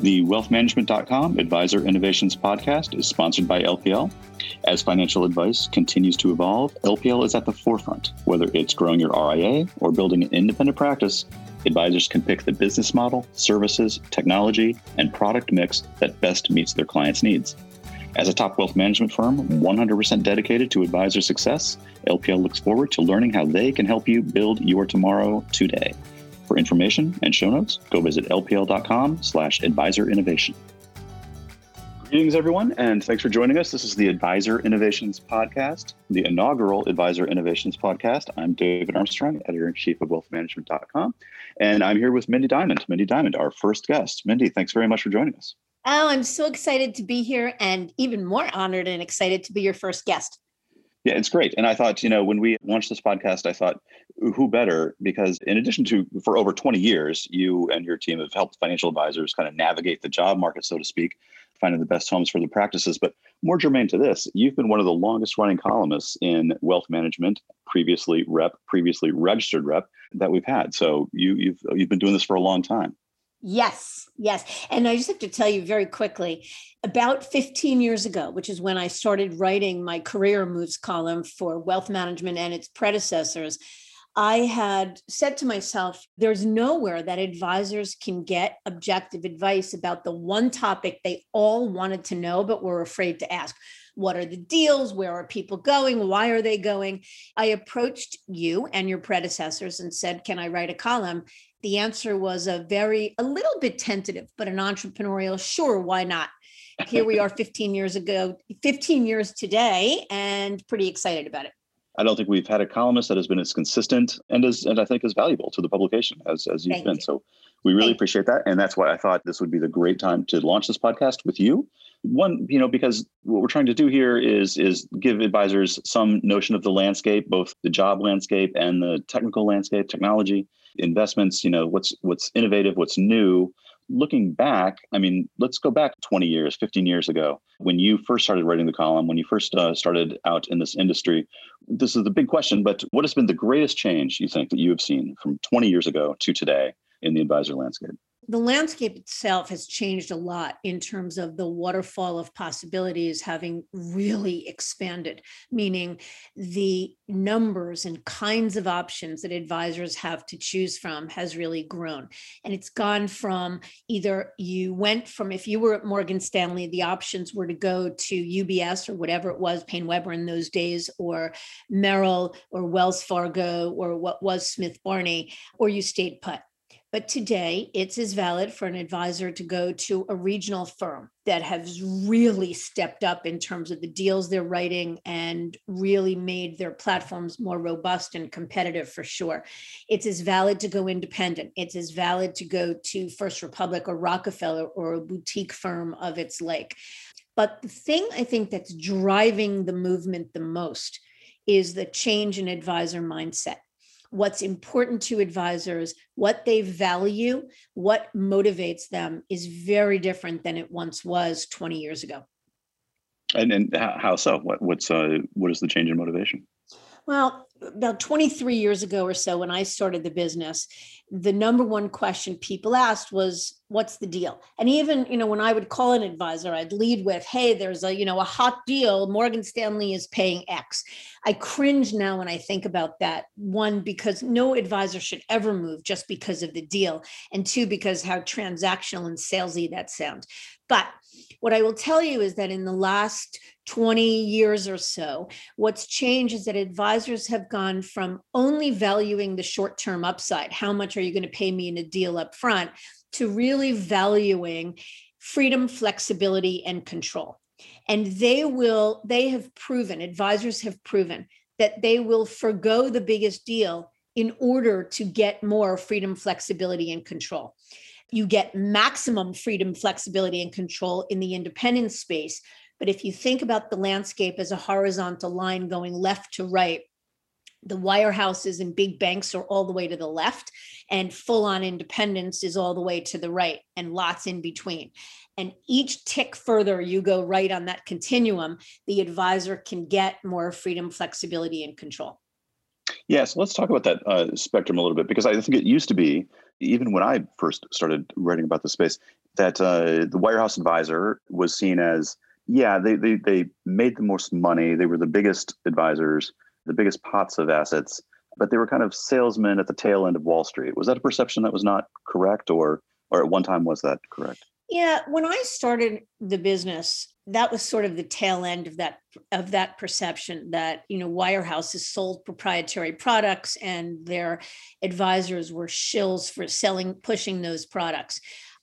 The wealthmanagement.com Advisor Innovations podcast is sponsored by LPL. As financial advice continues to evolve, LPL is at the forefront. Whether it's growing your RIA or building an independent practice, advisors can pick the business model, services, technology, and product mix that best meets their clients' needs. As a top wealth management firm 100% dedicated to advisor success, LPL looks forward to learning how they can help you build your tomorrow today. For information and show notes, go visit lpl.com slash advisor innovation. Greetings, everyone, and thanks for joining us. This is the Advisor Innovations Podcast, the inaugural Advisor Innovations Podcast. I'm David Armstrong, editor in chief of wealthmanagement.com, and I'm here with Mindy Diamond. Mindy Diamond, our first guest. Mindy, thanks very much for joining us. Oh, I'm so excited to be here and even more honored and excited to be your first guest. Yeah, it's great. And I thought, you know, when we launched this podcast, I thought, who better? Because in addition to for over 20 years, you and your team have helped financial advisors kind of navigate the job market, so to speak, finding the best homes for the practices. But more germane to this, you've been one of the longest running columnists in wealth management, previously rep, previously registered rep that we've had. So you, you've you've been doing this for a long time. Yes, yes. And I just have to tell you very quickly about 15 years ago, which is when I started writing my career moves column for wealth management and its predecessors. I had said to myself, there's nowhere that advisors can get objective advice about the one topic they all wanted to know, but were afraid to ask. What are the deals? Where are people going? Why are they going? I approached you and your predecessors and said, Can I write a column? The answer was a very a little bit tentative but an entrepreneurial sure why not? Here we are 15 years ago 15 years today and pretty excited about it. I don't think we've had a columnist that has been as consistent and as and i think as valuable to the publication as as you've Thank been. you. so we really Thank appreciate that and that's why i thought this would be the great time to launch this podcast with you. One you know because what we're trying to do here is is give advisors some notion of the landscape both the job landscape and the technical landscape technology investments, you know, what's what's innovative, what's new. Looking back, I mean, let's go back 20 years, 15 years ago, when you first started writing the column, when you first uh, started out in this industry. This is the big question, but what has been the greatest change you think that you have seen from 20 years ago to today in the advisor landscape? The landscape itself has changed a lot in terms of the waterfall of possibilities having really expanded, meaning the numbers and kinds of options that advisors have to choose from has really grown. And it's gone from either you went from, if you were at Morgan Stanley, the options were to go to UBS or whatever it was, PaineWebber in those days, or Merrill or Wells Fargo or what was Smith Barney, or you stayed put but today, it's as valid for an advisor to go to a regional firm that has really stepped up in terms of the deals they're writing and really made their platforms more robust and competitive for sure. It's as valid to go independent. It's as valid to go to First Republic or Rockefeller or a boutique firm of its like. But the thing I think that's driving the movement the most is the change in advisor mindset what's important to advisors, what they value, what motivates them is very different than it once was 20 years ago. And and how so? What what's uh what is the change in motivation? Well, about 23 years ago or so, when I started the business, the number one question people asked was, "What's the deal?" And even you know, when I would call an advisor, I'd lead with, "Hey, there's a you know a hot deal. Morgan Stanley is paying X." I cringe now when I think about that. One, because no advisor should ever move just because of the deal, and two, because how transactional and salesy that sounds. But what I will tell you is that in the last 20 years or so, what's changed is that advisors have gone from only valuing the short term upside how much are you going to pay me in a deal up front to really valuing freedom, flexibility, and control. And they will, they have proven, advisors have proven that they will forego the biggest deal in order to get more freedom, flexibility, and control you get maximum freedom, flexibility, and control in the independent space. But if you think about the landscape as a horizontal line going left to right, the wirehouses and big banks are all the way to the left, and full on independence is all the way to the right, and lots in between. And each tick further you go right on that continuum, the advisor can get more freedom, flexibility, and control. Yeah, so let's talk about that uh, spectrum a little bit because I think it used to be, even when I first started writing about the space, that uh, the wirehouse advisor was seen as, yeah, they, they, they made the most money. They were the biggest advisors, the biggest pots of assets, but they were kind of salesmen at the tail end of Wall Street. Was that a perception that was not correct, or or at one time was that correct? Yeah, when I started the business, that was sort of the tail end of that of that perception that you know wirehouses sold proprietary products and their advisors were shills for selling pushing those products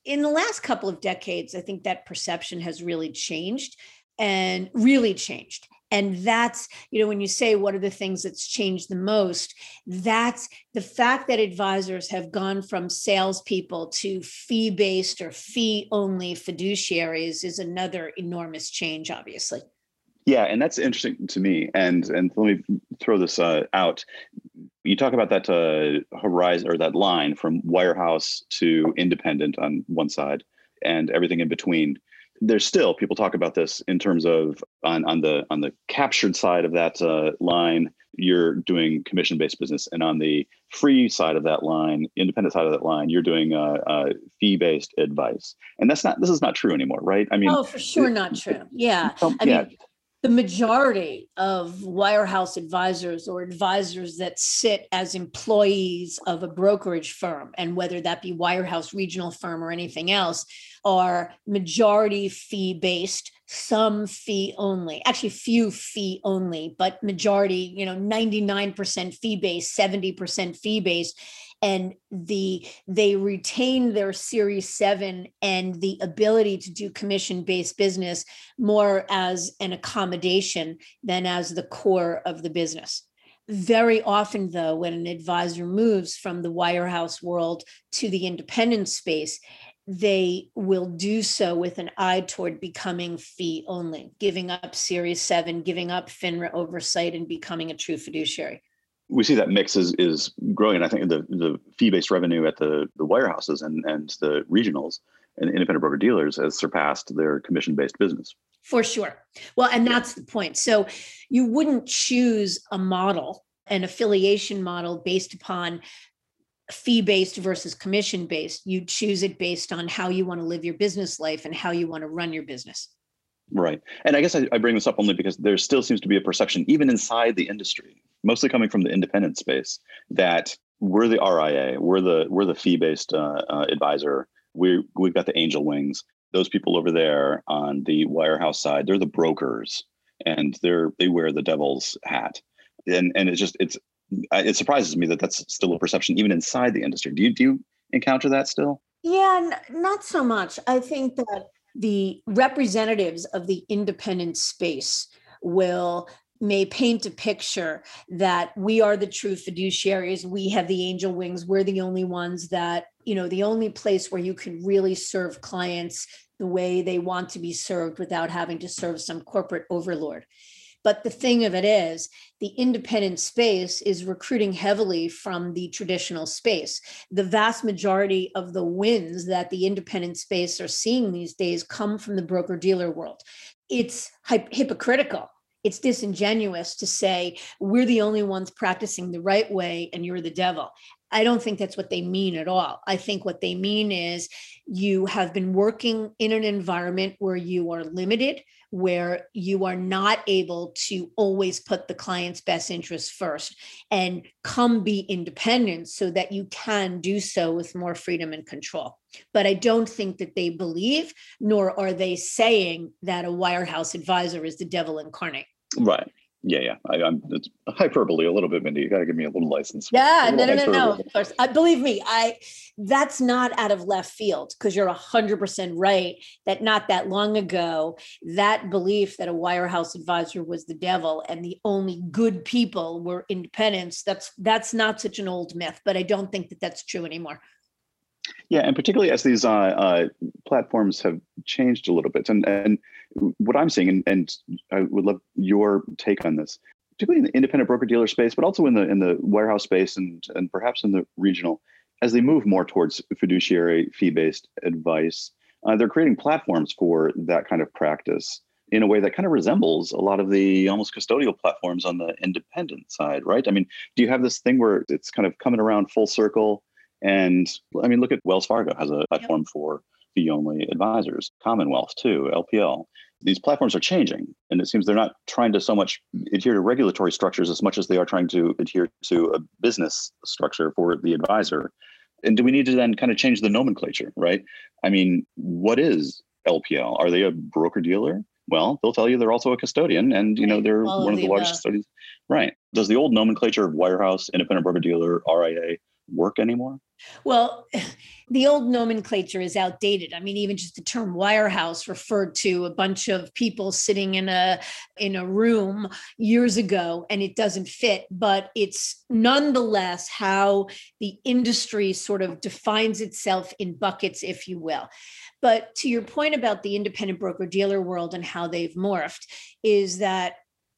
in the last couple of decades i think that perception has really changed and really changed. And that's you know when you say what are the things that's changed the most? That's the fact that advisors have gone from salespeople to fee based or fee only fiduciaries is another enormous change obviously yeah and that's interesting to me and and let me throw this uh, out. You talk about that uh, horizon or that line from wirehouse to independent on one side and everything in between. There's still people talk about this in terms of on, on the on the captured side of that uh, line you're doing commission based business and on the free side of that line independent side of that line you're doing uh, uh, fee based advice. And that's not this is not true anymore right? I mean oh for sure it, not true. Yeah. Um, i yeah. mean the majority of wirehouse advisors or advisors that sit as employees of a brokerage firm and whether that be wirehouse regional firm or anything else are majority fee based some fee only actually few fee only but majority you know 99% fee based 70% fee based and the they retain their series 7 and the ability to do commission based business more as an accommodation than as the core of the business. Very often though when an advisor moves from the wirehouse world to the independent space they will do so with an eye toward becoming fee only, giving up Series 7, giving up FINRA oversight, and becoming a true fiduciary we see that mix is is growing. And I think the the fee based revenue at the the wirehouses and and the regionals and independent broker dealers has surpassed their commission based business. For sure. Well, and that's the point. So you wouldn't choose a model, an affiliation model based upon fee based versus commission based. You choose it based on how you want to live your business life and how you want to run your business. Right. And I guess I, I, bring this up only because there still seems to be a perception, even inside the industry, mostly coming from the independent space, that we're the RIA, we're the we're the fee-based uh, uh, advisor. We we've got the angel wings. Those people over there on the wirehouse side, they're the brokers, and they're they wear the devil's hat. And and it's just it's it surprises me that that's still a perception even inside the industry. Do you do you encounter that still? Yeah, n- not so much. I think that the representatives of the independent space will may paint a picture that we are the true fiduciaries we have the angel wings we're the only ones that you know the only place where you can really serve clients the way they want to be served without having to serve some corporate overlord but the thing of it is, the independent space is recruiting heavily from the traditional space. The vast majority of the wins that the independent space are seeing these days come from the broker dealer world. It's hypocritical it's disingenuous to say we're the only ones practicing the right way and you're the devil. I don't think that's what they mean at all. I think what they mean is you have been working in an environment where you are limited, where you are not able to always put the client's best interests first and come be independent so that you can do so with more freedom and control. But I don't think that they believe, nor are they saying that a wirehouse advisor is the devil incarnate. Right. Yeah, yeah. I, am it's hyperbole a little bit, Mindy. You got to give me a little license. Yeah, no, no, no, no. Of course, I, believe me, I that's not out of left field because you're hundred percent right that not that long ago that belief that a wirehouse advisor was the devil and the only good people were independents. That's that's not such an old myth, but I don't think that that's true anymore. Yeah, and particularly as these uh, uh, platforms have changed a little bit, and and what I'm seeing, and, and I would love your take on this, particularly in the independent broker dealer space, but also in the in the wirehouse space, and and perhaps in the regional, as they move more towards fiduciary fee based advice, uh, they're creating platforms for that kind of practice. in a way that kind of resembles a lot of the almost custodial platforms on the independent side, right? I mean, do you have this thing where it's kind of coming around full circle? And I mean, look at Wells Fargo has a platform yep. for fee only advisors, Commonwealth too, LPL. These platforms are changing, and it seems they're not trying to so much adhere to regulatory structures as much as they are trying to adhere to a business structure for the advisor. And do we need to then kind of change the nomenclature, right? I mean, what is LPL? Are they a broker dealer? Well, they'll tell you they're also a custodian, and you know they're All one of the, the largest custodians. Right? Does the old nomenclature of wirehouse, independent broker dealer, RIA work anymore? Well, the old nomenclature is outdated. I mean, even just the term wirehouse referred to a bunch of people sitting in a in a room years ago, and it doesn't fit. But it's nonetheless how the industry sort of defines itself in buckets, if you will. But to your point about the independent broker dealer world and how they've morphed, is that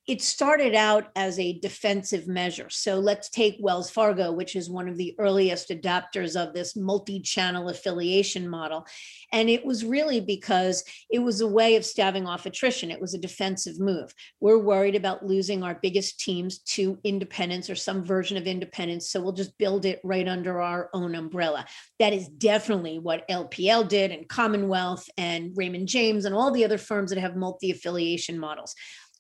it started out as a defensive measure. So let's take Wells Fargo, which is one of the earliest adopters of this multi channel affiliation model. And it was really because it was a way of staving off attrition. It was a defensive move. We're worried about losing our biggest teams to independence or some version of independence. So we'll just build it right under our own umbrella. That is definitely what LPL did and Commonwealth and Raymond James and all the other firms that have multi affiliation models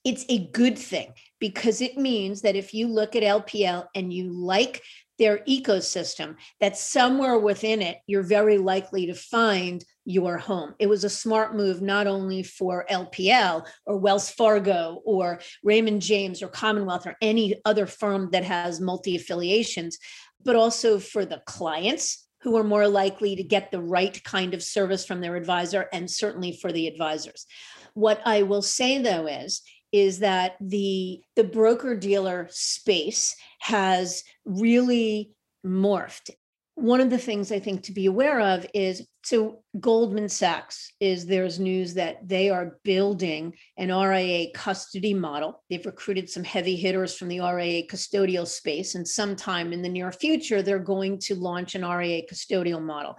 it's a good thing because it means that if you look at LPL and you like their ecosystem, that somewhere within it, you're very likely to find your home. It was a smart move, not only for LPL or Wells Fargo or Raymond James or Commonwealth or any other firm that has multi affiliations, but also for the clients who are more likely to get the right kind of service from their advisor and certainly for the advisors. What I will say though is, is that the the broker dealer space has really morphed. One of the things i think to be aware of is so goldman sachs is there's news that they are building an ria custody model. They've recruited some heavy hitters from the ria custodial space and sometime in the near future they're going to launch an ria custodial model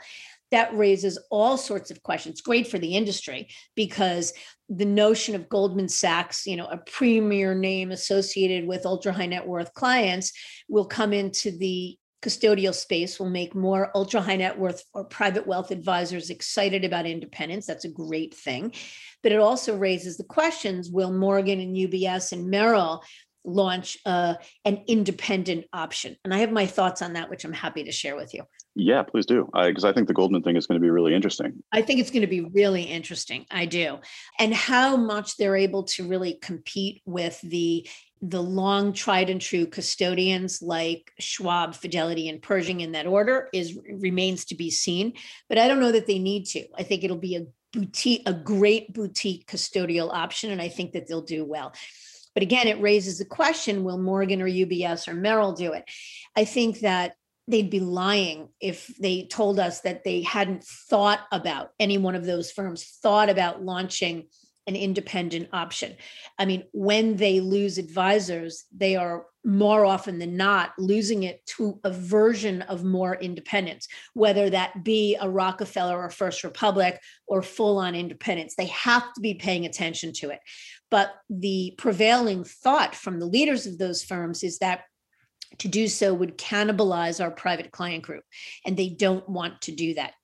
that raises all sorts of questions. It's Great for the industry because the notion of Goldman Sachs, you know, a premier name associated with ultra high net worth clients, will come into the custodial space will make more ultra high net worth or private wealth advisors excited about independence. That's a great thing. But it also raises the questions will Morgan and UBS and Merrill launch uh, an independent option? And I have my thoughts on that, which I'm happy to share with you. Yeah, please do. Because I, I think the Goldman thing is going to be really interesting. I think it's going to be really interesting. I do. And how much they're able to really compete with the the long tried and true custodians like Schwab, Fidelity, and Pershing in that order is remains to be seen. But I don't know that they need to. I think it'll be a boutique, a great boutique custodial option, and I think that they'll do well. But again, it raises the question will Morgan or UBS or Merrill do it? I think that they'd be lying if they told us that they hadn't thought about any one of those firms, thought about launching an independent option. I mean, when they lose advisors, they are more often than not losing it to a version of more independence, whether that be a Rockefeller or First Republic or full on independence. They have to be paying attention to it. But the prevailing thought from the leaders of those firms is that to do so would cannibalize our private client group, and they don't want to do that.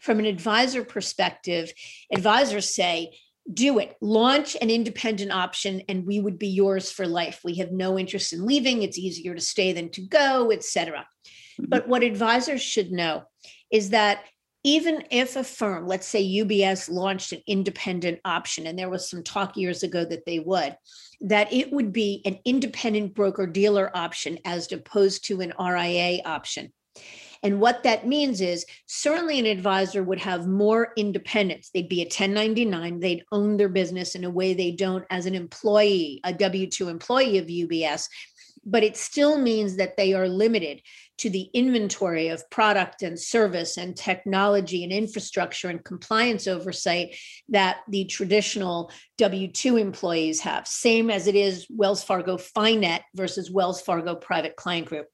From an advisor perspective, advisors say, do it launch an independent option and we would be yours for life we have no interest in leaving it's easier to stay than to go etc mm-hmm. but what advisors should know is that even if a firm let's say ubs launched an independent option and there was some talk years ago that they would that it would be an independent broker dealer option as opposed to an ria option and what that means is certainly an advisor would have more independence. They'd be a 1099, they'd own their business in a way they don't as an employee, a W 2 employee of UBS. But it still means that they are limited to the inventory of product and service and technology and infrastructure and compliance oversight that the traditional W 2 employees have, same as it is Wells Fargo FiNet versus Wells Fargo Private Client Group.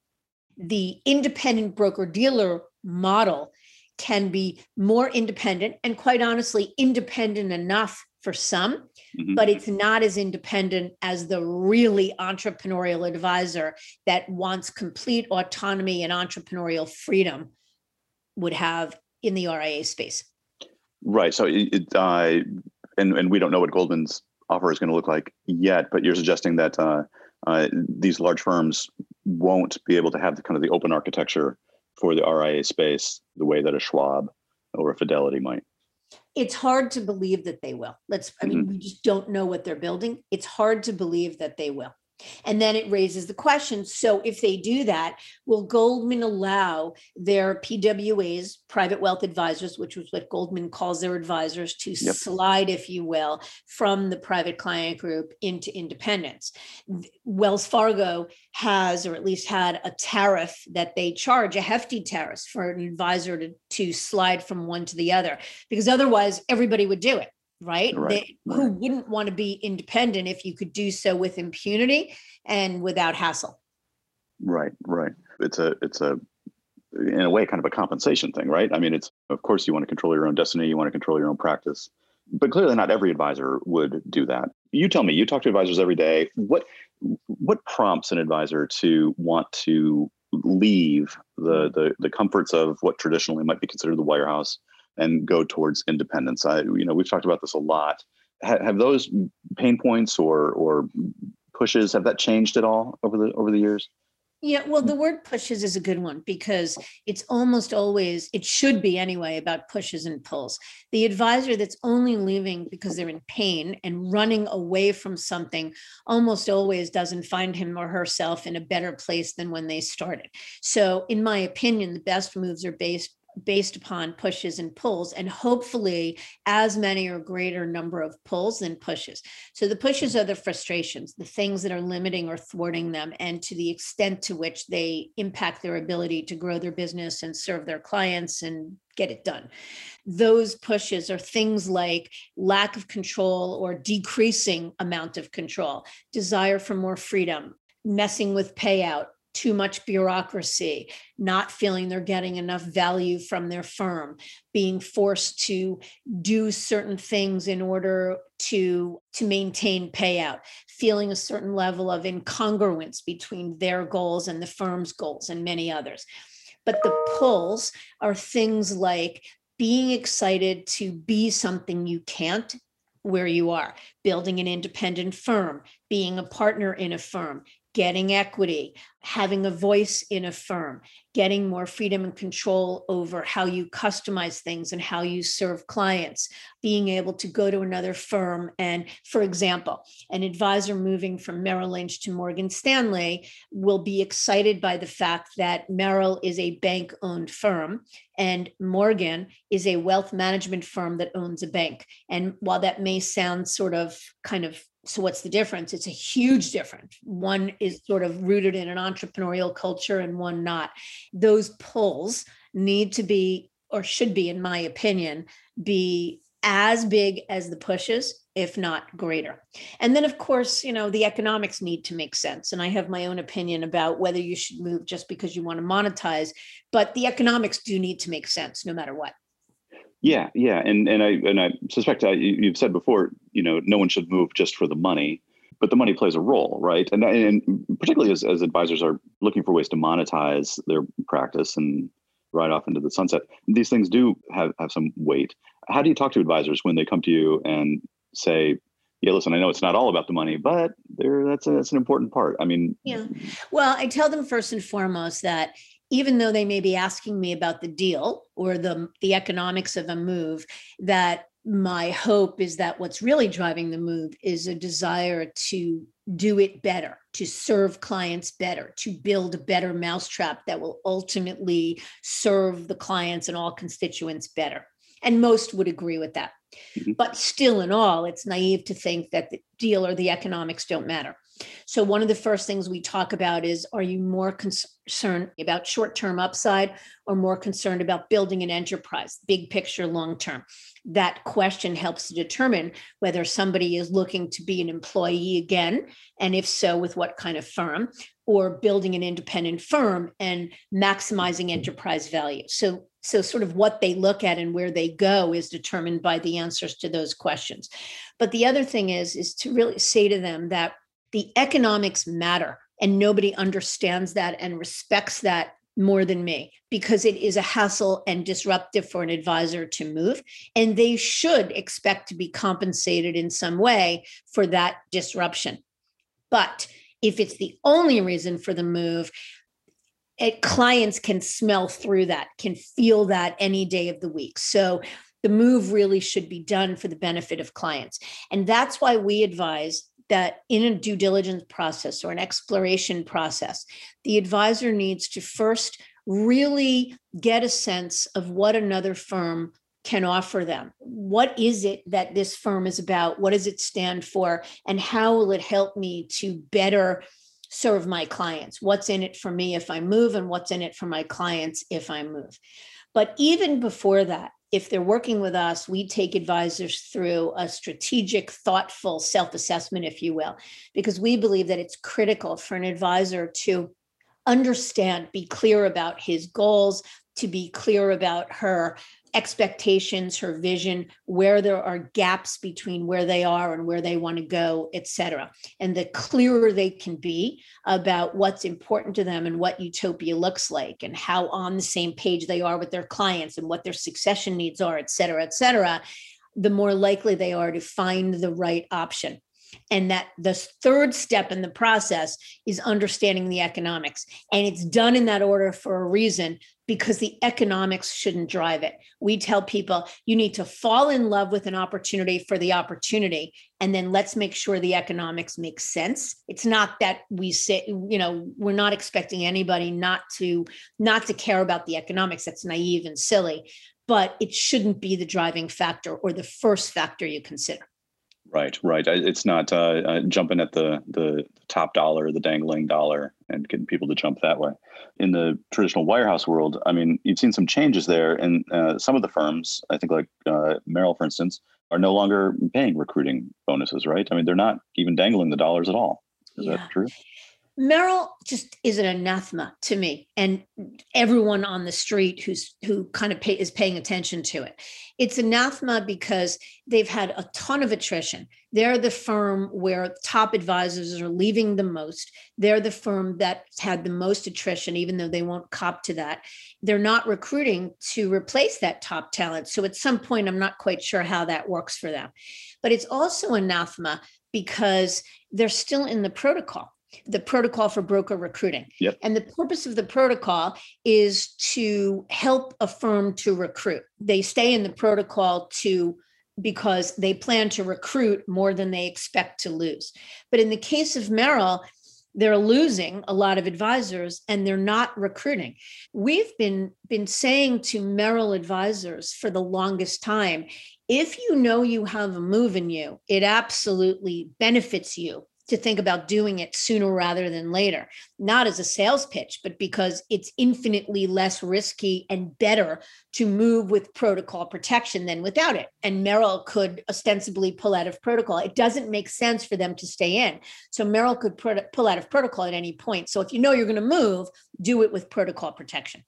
The independent broker dealer model can be more independent and quite honestly independent enough for some, mm-hmm. but it's not as independent as the really entrepreneurial advisor that wants complete autonomy and entrepreneurial freedom would have in the RIA space. Right. So, it, uh, and and we don't know what Goldman's offer is going to look like yet, but you're suggesting that uh, uh, these large firms won't be able to have the kind of the open architecture for the RIA space the way that a Schwab or a Fidelity might it's hard to believe that they will. Let's, I mean, mm-hmm. we just don't know what they're building. It's hard to believe that they will. And then it raises the question so, if they do that, will Goldman allow their PWAs, private wealth advisors, which was what Goldman calls their advisors, to yep. slide, if you will, from the private client group into independence? Wells Fargo has, or at least had, a tariff that they charge, a hefty tariff for an advisor to, to slide from one to the other, because otherwise everybody would do it right? right, they, right. Who wouldn't want to be independent if you could do so with impunity and without hassle? Right, right. It's a it's a in a way kind of a compensation thing, right? I mean, it's of course you want to control your own destiny, you want to control your own practice, but clearly not every advisor would do that. You tell me, you talk to advisors every day. What what prompts an advisor to want to leave the the, the comforts of what traditionally might be considered the wirehouse and go towards independence. I, you know, we've talked about this a lot. Ha- have those pain points or or pushes have that changed at all over the over the years? Yeah, well, the mm. word pushes is a good one because it's almost always, it should be anyway, about pushes and pulls. The advisor that's only leaving because they're in pain and running away from something almost always doesn't find him or herself in a better place than when they started. So, in my opinion, the best moves are based based upon pushes and pulls and hopefully as many or greater number of pulls than pushes. So the pushes are the frustrations the things that are limiting or thwarting them and to the extent to which they impact their ability to grow their business and serve their clients and get it done. Those pushes are things like lack of control or decreasing amount of control desire for more freedom messing with payout too much bureaucracy, not feeling they're getting enough value from their firm, being forced to do certain things in order to, to maintain payout, feeling a certain level of incongruence between their goals and the firm's goals, and many others. But the pulls are things like being excited to be something you can't where you are, building an independent firm, being a partner in a firm, getting equity, having a voice in a firm, getting more freedom and control over how you customize things and how you serve clients, being able to go to another firm. And for example, an advisor moving from Merrill Lynch to Morgan Stanley will be excited by the fact that Merrill is a bank owned firm and Morgan is a wealth management firm that owns a bank. And while that may sound sort of kind of so what's the difference? It's a huge difference. One is sort of rooted in an entrepreneurial culture and one not. Those pulls need to be or should be in my opinion be as big as the pushes if not greater. And then of course you know the economics need to make sense. And i have my own opinion about whether you should move just because you want to monetize but the economics do need to make sense no matter what yeah, yeah, and and I and I suspect uh, I, you've said before, you know, no one should move just for the money, but the money plays a role, right? And and particularly as, as advisors are looking for ways to monetize their practice and ride off into the sunset, these things do have have some weight. How do you talk to advisors when they come to you and say, yeah, listen, I know it's not all about the money, but there that's that's an important part. I mean, yeah. Well, I tell them first and foremost that even though they may be asking me about the deal or the the economics of a move that my hope is that what's really driving the move is a desire to do it better, to serve clients better, to build a better mousetrap that will ultimately serve the clients and all constituents better. And most would agree with that. Mm-hmm. But still, in all, it's naive to think that the deal or the economics don't matter. So, one of the first things we talk about is are you more concerned about short term upside or more concerned about building an enterprise, big picture, long term? That question helps to determine whether somebody is looking to be an employee again, and if so, with what kind of firm, or building an independent firm and maximizing enterprise value. So, So, sort of what they look at and where they go is determined by the answers to those questions. But the other thing is, is to really say to them that the economics matter and nobody understands that and respects that more than me because it is a hassle and disruptive for an advisor to move. And they should expect to be compensated in some way for that disruption. But if it's the only reason for the move, it, clients can smell through that, can feel that any day of the week. So the move really should be done for the benefit of clients. And that's why we advise that in a due diligence process or an exploration process, the advisor needs to first really get a sense of what another firm can offer them. What is it that this firm is about? What does it stand for? And how will it help me to better serve my clients? What's in it for me if I move, and what's in it for my clients if I move? But even before that, if they're working with us, we take advisors through a strategic, thoughtful self assessment, if you will, because we believe that it's critical for an advisor to understand, be clear about his goals, to be clear about her expectations, her vision, where there are gaps between where they are and where they want to go, et cetera. And the clearer they can be about what's important to them and what utopia looks like and how on the same page they are with their clients and what their succession needs are, et cetera, et cetera, the more likely they are to find the right option and that the third step in the process is understanding the economics. And it's done in that order for a reason because the economics shouldn't drive it. We tell people you need to fall in love with an opportunity for the opportunity and then let's make sure the economics make sense. It's not that we say you know we're not expecting anybody not to not to care about the economics. That's naive and silly but it shouldn't be the driving factor or the first factor you consider Right, right. It's not uh, uh, jumping at the the top dollar, the dangling dollar, and getting people to jump that way. In the traditional wirehouse world, I mean, you've seen some changes there, and uh, some of the firms, I think, like uh, Merrill, for instance, are no longer paying recruiting bonuses. Right? I mean, they're not even dangling the dollars at all. Is yeah. that true? Merrill just is an anathema to me and everyone on the street who's who kind of pay, is paying attention to it. It's anathema because they've had a ton of attrition. They're the firm where top advisors are leaving the most. They're the firm that's had the most attrition, even though they won't cop to that. They're not recruiting to replace that top talent. So at some point, I'm not quite sure how that works for them. But it's also anathema because they're still in the protocol the protocol for broker recruiting. Yep. And the purpose of the protocol is to help a firm to recruit. They stay in the protocol to because they plan to recruit more than they expect to lose. But in the case of Merrill, they're losing a lot of advisors and they're not recruiting. We've been been saying to Merrill advisors for the longest time, if you know you have a move in you, it absolutely benefits you to think about doing it sooner rather than later, not as a sales pitch, but because it's infinitely less risky and better to move with protocol protection than without it. And Merrill could ostensibly pull out of protocol. It doesn't make sense for them to stay in. So Merrill could pull out of protocol at any point. So if you know you're going to move, do it with protocol protection.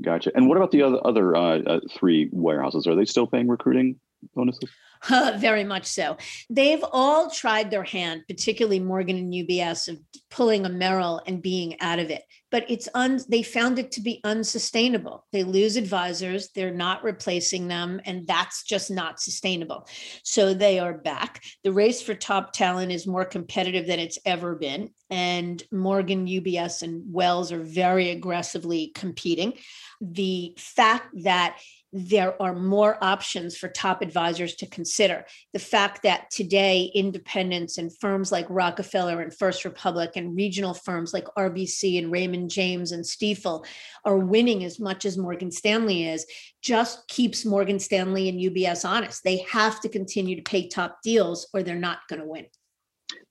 Gotcha. And what about the other other uh, uh, three wirehouses? Are they still paying recruiting bonuses? Very much so. They've all tried their hand, particularly Morgan and UBS, of pulling a Merrill and being out of it. But it's un they found it to be unsustainable. They lose advisors, they're not replacing them, and that's just not sustainable. So they are back. The race for top talent is more competitive than it's ever been. And Morgan, UBS, and Wells are very aggressively competing. The fact that there are more options for top advisors to consider. The fact that today independents and firms like Rockefeller and First Republic and regional firms like RBC and Raymond James and Stifel are winning as much as Morgan Stanley is just keeps Morgan Stanley and UBS honest. They have to continue to pay top deals or they're not going to win.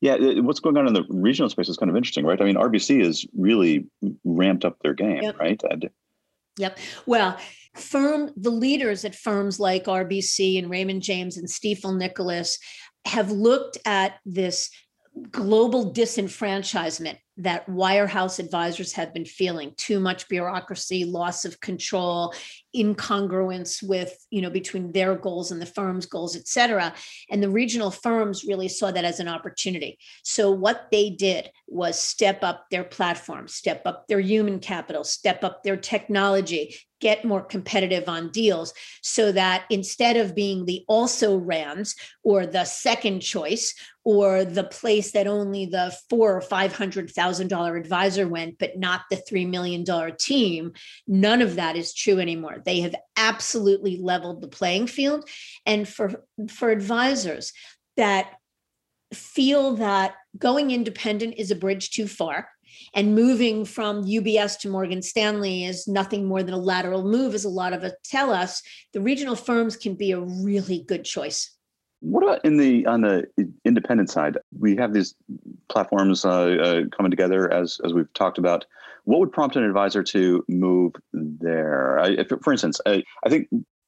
Yeah, what's going on in the regional space is kind of interesting, right? I mean, RBC has really ramped up their game, yep. right? Yep. Well, firm the leaders at firms like RBC and Raymond James and Stifel Nicolaus have looked at this global disenfranchisement that wirehouse advisors have been feeling too much bureaucracy loss of control incongruence with you know between their goals and the firm's goals et cetera. And the regional firms really saw that as an opportunity. So what they did was step up their platform step up their human capital step up their technology get more competitive on deals so that instead of being the also rans or the second choice or the place that only the four or five hundred thousand dollar advisor went but not the three million dollar team none of that is true anymore. They have absolutely leveled the playing field. And for for advisors that feel that going independent is a bridge too far and moving from UBS to Morgan Stanley is nothing more than a lateral move, as a lot of us tell us. The regional firms can be a really good choice. What about in the on the independent side? We have these platforms uh, uh, coming together as as we've talked about. What would prompt an advisor to move there? I, if, for instance, I, I think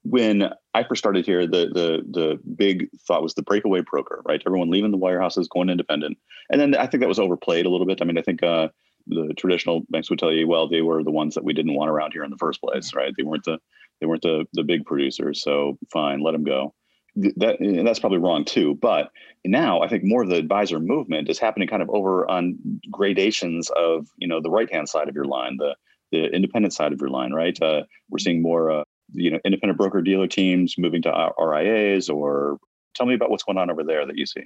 when I first started here, the the the big thought was the breakaway broker, right? Everyone leaving the wirehouses, going independent, and then I think that was overplayed a little bit. I mean, I think uh, the traditional banks would tell you, well, they were the ones that we didn't want around here in the first place, right? They weren't the they weren't the the big producers, so fine, let them go. That that's probably wrong too. But now I think more of the advisor movement is happening kind of over on gradations of you know the right hand side of your line, the the independent side of your line, right? Uh, we're seeing more uh, you know independent broker dealer teams moving to RIAs or tell me about what's going on over there that you see.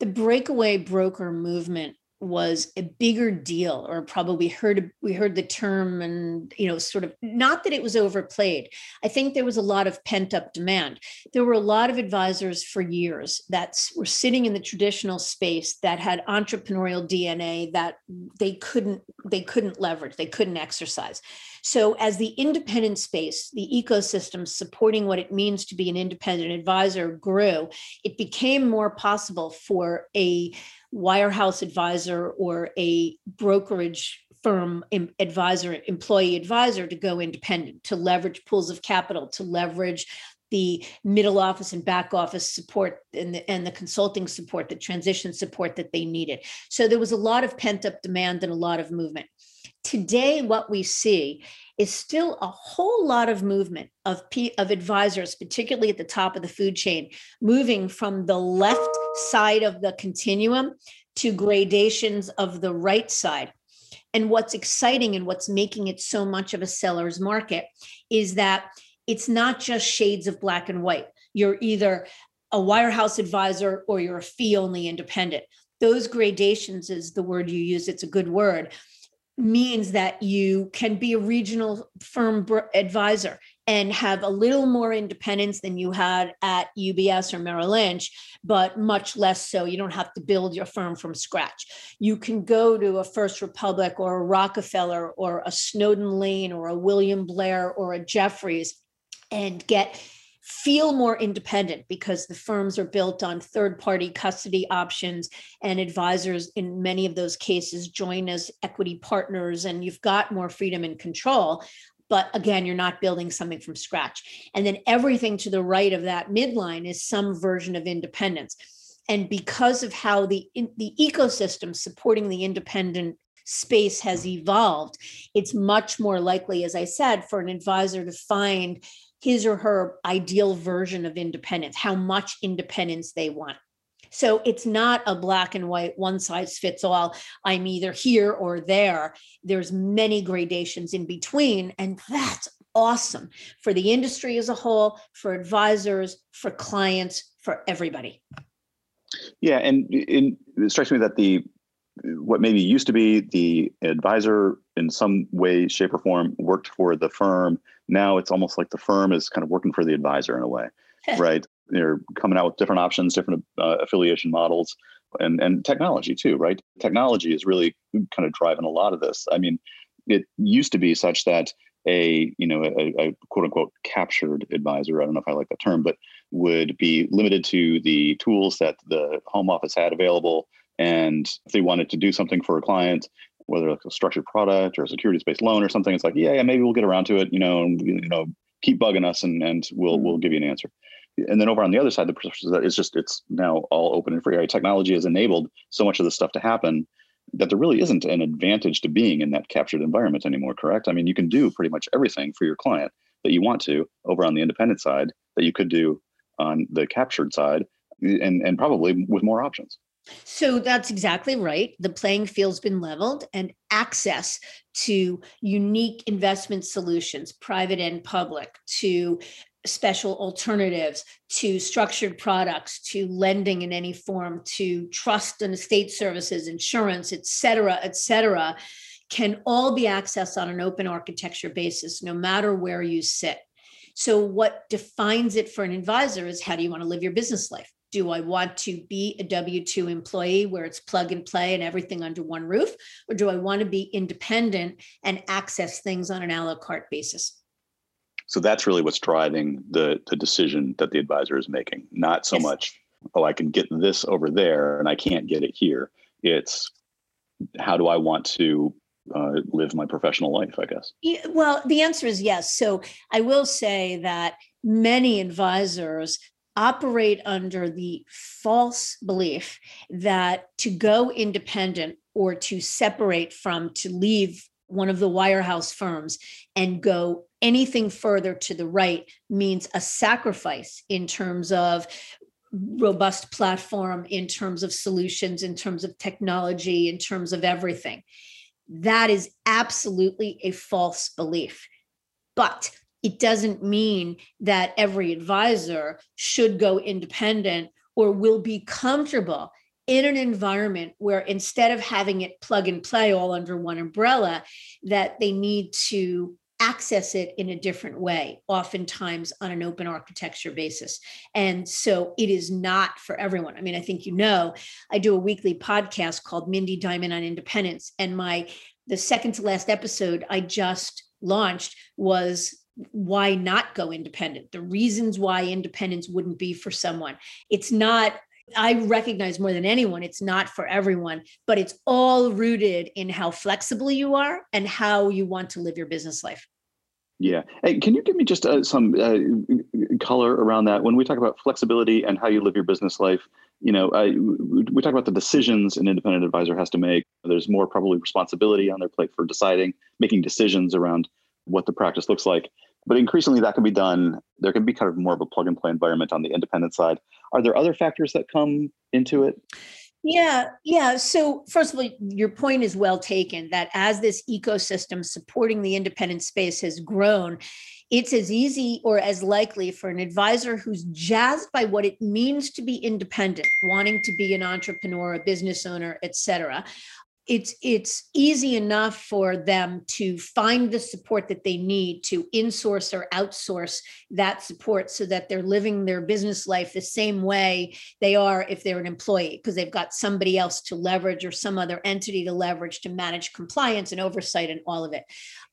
The breakaway broker movement was a bigger deal or probably heard we heard the term and you know sort of not that it was overplayed. I think there was a lot of pent up demand. There were a lot of advisors for years that were sitting in the traditional space that had entrepreneurial dna that they couldn't they couldn't leverage they couldn't exercise. So as the independent space the ecosystem supporting what it means to be an independent advisor grew it became more possible for a wirehouse advisor or a brokerage firm advisor, employee advisor to go independent, to leverage pools of capital, to leverage the middle office and back office support and the, and the consulting support, the transition support that they needed. So there was a lot of pent up demand and a lot of movement. Today, what we see is still a whole lot of movement of, P, of advisors, particularly at the top of the food chain, moving from the left side of the continuum to gradations of the right side. And what's exciting and what's making it so much of a seller's market is that it's not just shades of black and white. You're either a wirehouse advisor or you're a fee only independent. Those gradations is the word you use, it's a good word means that you can be a regional firm advisor and have a little more independence than you had at UBS or Merrill Lynch, but much less so. You don't have to build your firm from scratch. You can go to a First Republic or a Rockefeller or a Snowden Lane or a William Blair or a Jefferies and get feel more independent because the firms are built on third party custody options and advisors in many of those cases join as equity partners and you've got more freedom and control. But again you're not building something from scratch. And then everything to the right of that midline is some version of independence. And because of how the the ecosystem supporting the independent space has evolved it's much more likely as i said for an advisor to find his or her ideal version of independence, how much independence they want. So it's not a black and white, one size fits all. I'm either here or there. There's many gradations in between, and that's awesome for the industry as a whole, for advisors, for clients, for everybody. Yeah, and it strikes me that the what maybe used to be the advisor in some way, shape, or form worked for the firm. Now it's almost like the firm is kind of working for the advisor in a way, right? They're coming out with different options, different uh, affiliation models, and and technology too, right? Technology is really kind of driving a lot of this. I mean, it used to be such that a you know a, a, quote unquote captured advisor i don't know if i like that term but would be limited to the tools that the home office had available and if they wanted to do something for a client, whether it's a structured product or a securities-based loan or something, it's like, yeah, yeah, maybe we'll get around to it, you know, and, you know, keep bugging us and and we'll hmm. we'll give you an answer. And then over on the other side, the perception is that it's just it's now all open and free. Right? Technology has enabled so much of this stuff to happen that there really isn't an advantage to being in that captured environment anymore, correct? I mean, you can do pretty much everything for your client that you want to over on the independent side that you could do on the captured side and, and probably with more options. So that's exactly right. The playing field's been leveled, and access to unique investment solutions, private and public, to special alternatives, to structured products, to lending in any form, to trust and estate services, insurance, et cetera, et cetera, can all be accessed on an open architecture basis, no matter where you sit. So, what defines it for an advisor is how do you want to live your business life? Do I want to be a W 2 employee where it's plug and play and everything under one roof? Or do I want to be independent and access things on an a la carte basis? So that's really what's driving the, the decision that the advisor is making, not so yes. much, oh, I can get this over there and I can't get it here. It's how do I want to uh, live my professional life, I guess? Yeah, well, the answer is yes. So I will say that many advisors operate under the false belief that to go independent or to separate from, to leave one of the wirehouse firms and go anything further to the right means a sacrifice in terms of robust platform, in terms of solutions, in terms of technology, in terms of everything. That is absolutely a false belief. But it doesn't mean that every advisor should go independent or will be comfortable in an environment where instead of having it plug and play all under one umbrella that they need to access it in a different way oftentimes on an open architecture basis. And so it is not for everyone. I mean i think you know i do a weekly podcast called mindy diamond on independence and my the second to last episode i just launched was why not go independent? The reasons why independence wouldn't be for someone. It's not i recognize more than anyone it's not for everyone but it's all rooted in how flexible you are and how you want to live your business life. Yeah. Hey, can you give me just uh, some uh, color around that? When we talk about flexibility and how you live your business life you know I, we talk about the decisions an independent advisor has to make. There's more probably responsibility on their plate for deciding making decisions around what the practice looks like. But increasingly, that can be done. There can be kind of more of a plug and play environment on the independent side. Are there other factors that come into it? Yeah, yeah. So, first of all, your point is well taken that as this ecosystem supporting the independent space has grown, it's as easy or as likely for an advisor who's jazzed by what it means to be independent, wanting to be an entrepreneur, a business owner, et cetera, it's it's easy enough for them to find the support that they need to insource or outsource that support so that they're living their business life the same way they are if they're an employee because they've got somebody else to leverage or some other entity to leverage to manage compliance and oversight and all of it.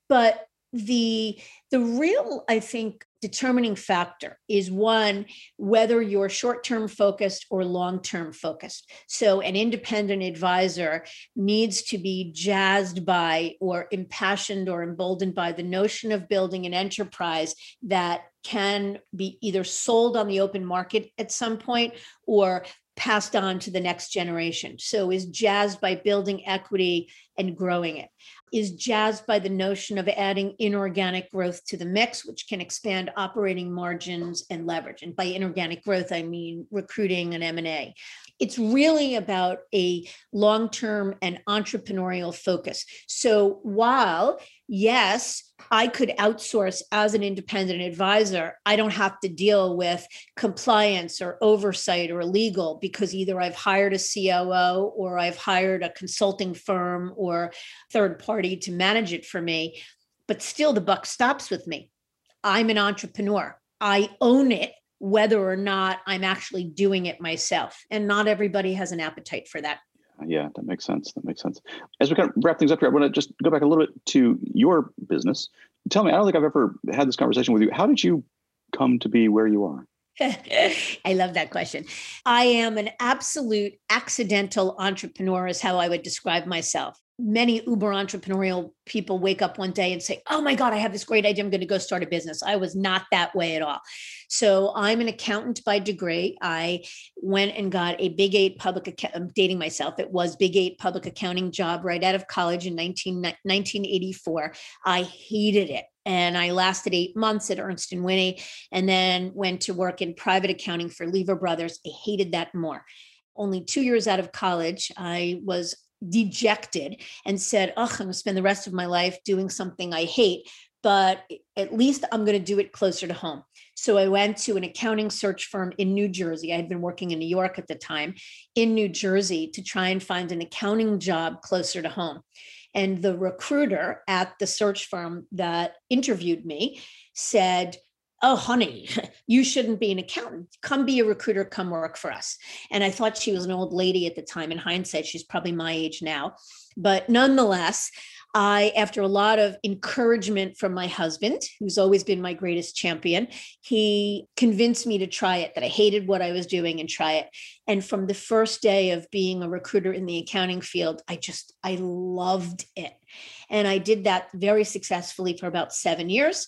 But the the real i think determining factor is one whether you're short term focused or long term focused. So, an independent advisor needs to be jazzed by or impassioned or emboldened by the notion of building an enterprise that can be either sold on the open market at some point or passed on to the next generation. So, is jazzed by building equity and growing it is jazzed by the notion of adding inorganic growth to the mix, which can expand operating margins and leverage. And by inorganic growth, I mean recruiting and M&A. It's really about a long-term and entrepreneurial focus. So while yes, I could outsource as an independent advisor. I don't have to deal with compliance or oversight or legal because either I've hired a COO or I've hired a consulting firm or third party to manage it for me. But still, the buck stops with me. I'm an entrepreneur. I own it, whether or not I'm actually doing it myself. And not everybody has an appetite for that yeah, that makes sense. That makes sense. As we kind of wrap things up here, I want to just go back a little bit to your business. Tell me, I don't think I've ever had this conversation with you. How did you come to be where you are? I love that question. I am an absolute accidental entrepreneur, is how I would describe myself. Many uber entrepreneurial people wake up one day and say oh my god i have this great idea. I'm going to go start a business. I was not that way at all. So i'm an accountant by degree. I went and got a big eight public i'm dating myself. It was big eight public accounting job right out of college in 19, 1984 i hated it and I lasted eight months at Ernst and Whinney, and then went to work in private accounting for Lever Brothers. I hated that more. Only two years out of college, I was dejected and said, "Oh, I'm going to spend the rest of my life doing something I hate." But at least I'm going to do it closer to home. So I went to an accounting search firm in New Jersey. I had been working in New York at the time, in New Jersey, to try and find an accounting job closer to home. And the recruiter at the search firm that interviewed me said, Oh, honey, you shouldn't be an accountant. Come be a recruiter, come work for us. And I thought she was an old lady at the time. In hindsight, she's probably my age now. But nonetheless, I, after a lot of encouragement from my husband, who's always been my greatest champion, he convinced me to try it, that I hated what I was doing and try it. And from the first day of being a recruiter in the accounting field, I just, I loved it. And I did that very successfully for about seven years.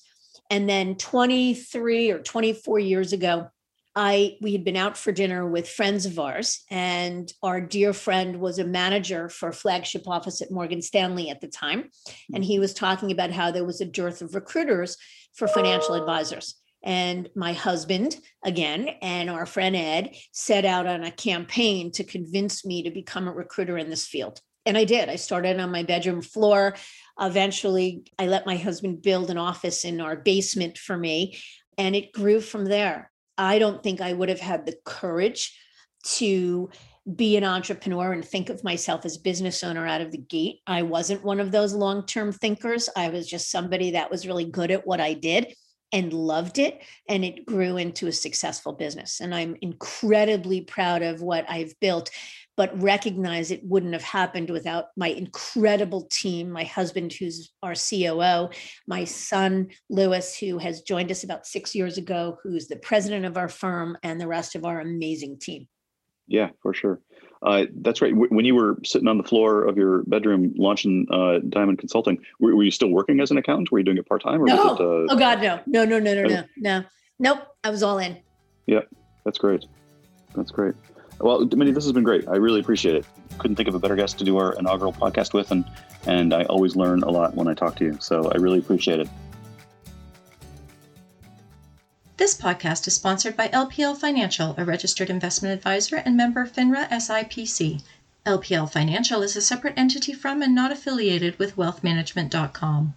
And then 23 or 24 years ago, I we had been out for dinner with friends of ours, and our dear friend was a manager for flagship office at Morgan Stanley at the time, and he was talking about how there was a dearth of recruiters for financial advisors. And my husband, again, and our friend Ed set out on a campaign to convince me to become a recruiter in this field. And I did. I started on my bedroom floor. Eventually, I let my husband build an office in our basement for me, and it grew from there. I don't think I would have had the courage to be an entrepreneur and think of myself as business owner out of the gate. I wasn't one of those long-term thinkers. I was just somebody that was really good at what I did and loved it and it grew into a successful business and I'm incredibly proud of what I've built but recognize it wouldn't have happened without my incredible team my husband who's our coo my son lewis who has joined us about six years ago who's the president of our firm and the rest of our amazing team. Yeah for sure. Uh, that's right. When you were sitting on the floor of your bedroom launching uh, diamond consulting were, were, you still working as an accountant? Were you doing it part-time or no. was it, uh... oh god no. No no no no no. No. Nope. I was all in. Yeah. That's great. That's great well, Mindy, this has been great. I really appreciate it. Couldn't think of a better guest to do our inaugural podcast with, and and I always learn a lot when I talk to you. So I really appreciate it. This podcast is sponsored by LPL Financial, a registered investment advisor and member FINRA SIPC. LPL Financial is a separate entity from and not affiliated with wealthmanagement.com.